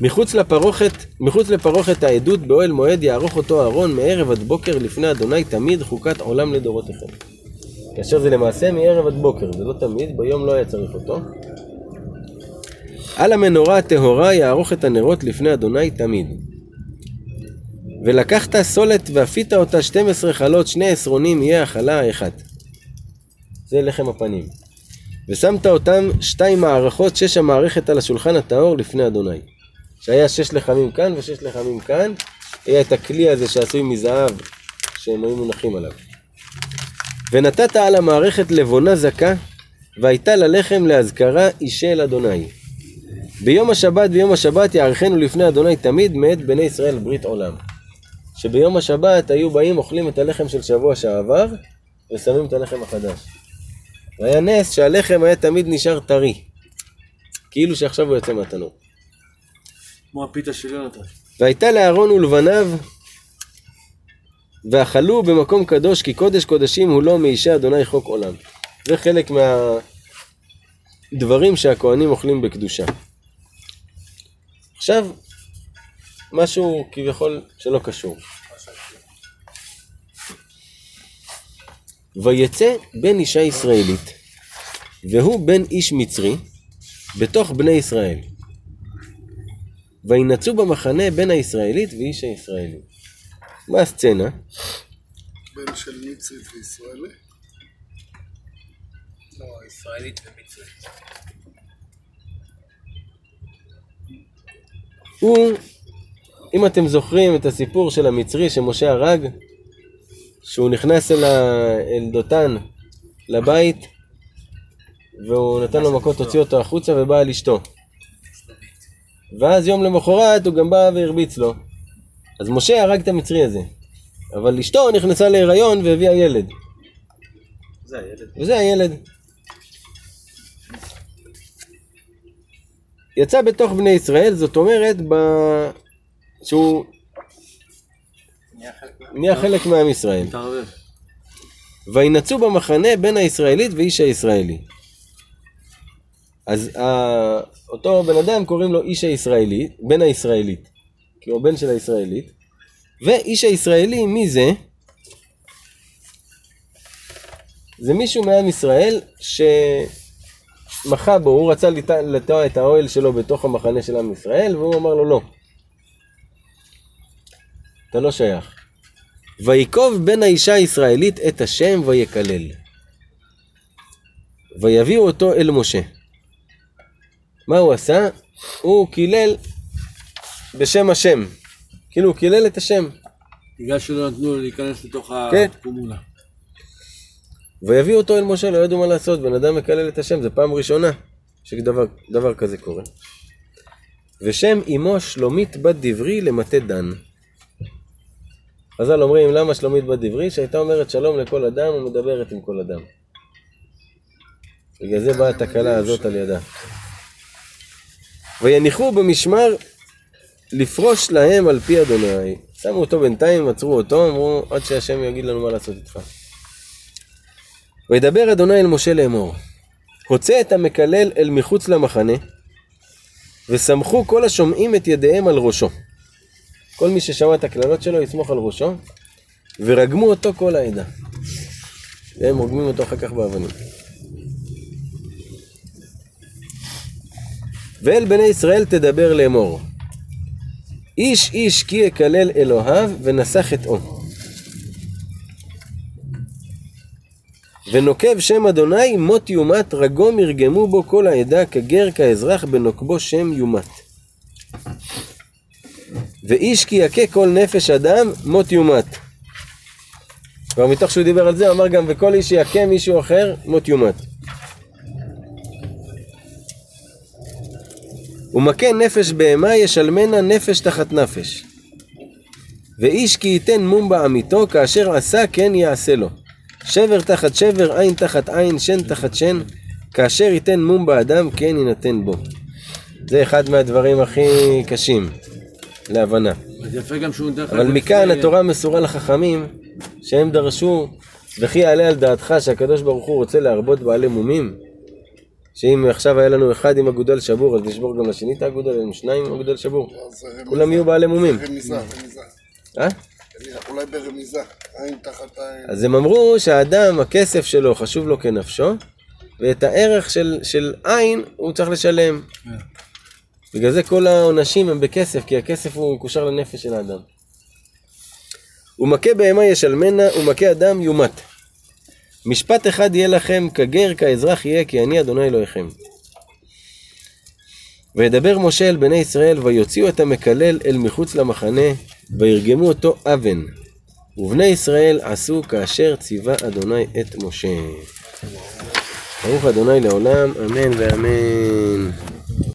Speaker 1: מחוץ לפרוכת, מחוץ לפרוכת העדות באוהל מועד יערוך אותו אהרון מערב עד בוקר לפני אדוני תמיד חוקת עולם לדורותיכם. כאשר זה למעשה מערב עד בוקר, זה לא תמיד, ביום לא היה צריך אותו. על המנורה הטהורה יערוך את הנרות לפני אדוני תמיד. ולקחת סולת ואפית אותה 12 חלות, שני עשרונים יהיה החלה האחת. זה לחם הפנים. ושמת אותם שתיים מערכות, שש המערכת על השולחן הטהור לפני אדוני. שהיה שש לחמים כאן ושש לחמים כאן, היה את הכלי הזה שעשוי מזהב, שהם היו מונחים עליו. ונתת על המערכת לבונה זכה, והייתה ללחם להזכרה אישה אל אדוני. ביום השבת, ביום השבת יערכנו לפני אדוני תמיד מאת בני ישראל ברית עולם. שביום השבת היו באים, אוכלים את הלחם של שבוע שעבר, ושמים את הלחם החדש. והיה נס שהלחם היה תמיד נשאר טרי. כאילו שעכשיו הוא יוצא מהתנור.
Speaker 2: כמו הפיתה של יונתן.
Speaker 1: והייתה לאהרון ולבניו, ואכלו במקום קדוש, כי קודש קודשים הוא לא מאישה אדוני חוק עולם. זה חלק מהדברים שהכוהנים אוכלים בקדושה. עכשיו, משהו כביכול שלא קשור. ויצא בן אישה ישראלית, והוא בן איש מצרי, בתוך בני ישראל. וינצו במחנה בין הישראלית ואיש הישראלי. מה הסצנה?
Speaker 5: בן של מצרית וישראלי.
Speaker 4: לא, ישראלית ומצרית.
Speaker 1: הוא, אם אתם זוכרים את הסיפור של המצרי שמשה הרג, שהוא נכנס אל, ה... אל דותן לבית, והוא נתן לו מכות, הוציא אותו החוצה ובא על אשתו. ואז יום למחרת הוא גם בא והרביץ לו. אז משה הרג את המצרי הזה. אבל אשתו נכנסה להיריון והביאה ילד.
Speaker 3: זה הילד.
Speaker 1: וזה הילד. יצא בתוך בני ישראל, זאת אומרת, ב... שהוא נהיה חלק מעם ישראל. וינצו במחנה בין הישראלית ואיש הישראלי. אז ה... אותו בן אדם קוראים לו איש הישראלי, בן הישראלית, כי הוא בן של הישראלית, ואיש הישראלי, מי זה? זה מישהו מעם ישראל שמחה בו, הוא רצה לט- לטוע את האוהל שלו בתוך המחנה של עם ישראל, והוא אמר לו לא. אתה לא שייך. ויקוב בן האישה הישראלית את השם ויקלל. ויביאו אותו אל משה. מה הוא עשה? הוא קילל בשם השם. כאילו הוא קילל את השם.
Speaker 2: בגלל שלא נתנו לו להיכנס לתוך
Speaker 1: כן.
Speaker 2: הקומונה.
Speaker 1: ויביאו אותו אל משה, לא ידעו מה לעשות, בן אדם מקלל את השם, זו פעם ראשונה שדבר דבר כזה קורה. ושם אמו שלומית בת דברי למטה דן. חז"ל אומרים, למה שלומית בת דברי? שהייתה אומרת שלום לכל אדם ומדברת עם כל אדם. בגלל זה באה התקלה הזאת על ידה. ויניחו במשמר לפרוש להם על פי אדוני. שמו אותו בינתיים, עצרו אותו, אמרו, עד שהשם יגיד לנו מה לעשות איתך. וידבר אדוני אל משה לאמור, הוצא את המקלל אל מחוץ למחנה, וסמכו כל השומעים את ידיהם על ראשו. כל מי ששמע את הקללות שלו יסמוך על ראשו, ורגמו אותו כל העדה. והם רוגמים אותו אחר כך באבנים. ואל בני ישראל תדבר לאמור. איש איש כי יקלל אלוהיו ונשא חטאו. ונוקב שם אדוני מות יומת רגום ירגמו בו כל העדה כגר כאזרח בנוקבו שם יומת. ואיש כי יכה כל נפש אדם מות יומת. כבר מתוך שהוא דיבר על זה הוא אמר גם וכל איש שיכה מישהו אחר מות יומת. ומכה נפש בהמה ישלמנה נפש תחת נפש. ואיש כי ייתן מום בעמיתו כאשר עשה כן יעשה לו. שבר תחת שבר, עין תחת עין, שן תחת שן, כאשר ייתן מום באדם, כן יינתן בו. זה אחד מהדברים הכי קשים להבנה. אבל מכאן התורה מסורה לחכמים, שהם דרשו, וכי יעלה על דעתך שהקדוש ברוך הוא רוצה להרבות בעלי מומים? שאם עכשיו היה לנו אחד עם אגודל שבור, אז נשבור גם לשני את האגודל, לנו שניים עם אגודל שבור.
Speaker 5: רמיזה.
Speaker 1: כולם יהיו בעלי מומים.
Speaker 5: רמיזה, רמיזה.
Speaker 1: אה?
Speaker 5: אולי ברמיזה, עין תחת עין.
Speaker 1: אז הם אמרו שהאדם, הכסף שלו חשוב לו כנפשו, ואת הערך של, של עין הוא צריך לשלם. בגלל זה כל העונשים הם בכסף, כי הכסף הוא מקושר לנפש של האדם. ומכה בהמה ישלמנה, ומכה אדם יומת. משפט אחד יהיה לכם, כגר כאזרח יהיה, כי אני אדוני אלוהיכם. וידבר משה אל בני ישראל, ויוציאו את המקלל אל מחוץ למחנה, וירגמו אותו אבן. ובני ישראל עשו כאשר ציווה אדוני את משה. ברוך אדוני לעולם, אמן ואמן.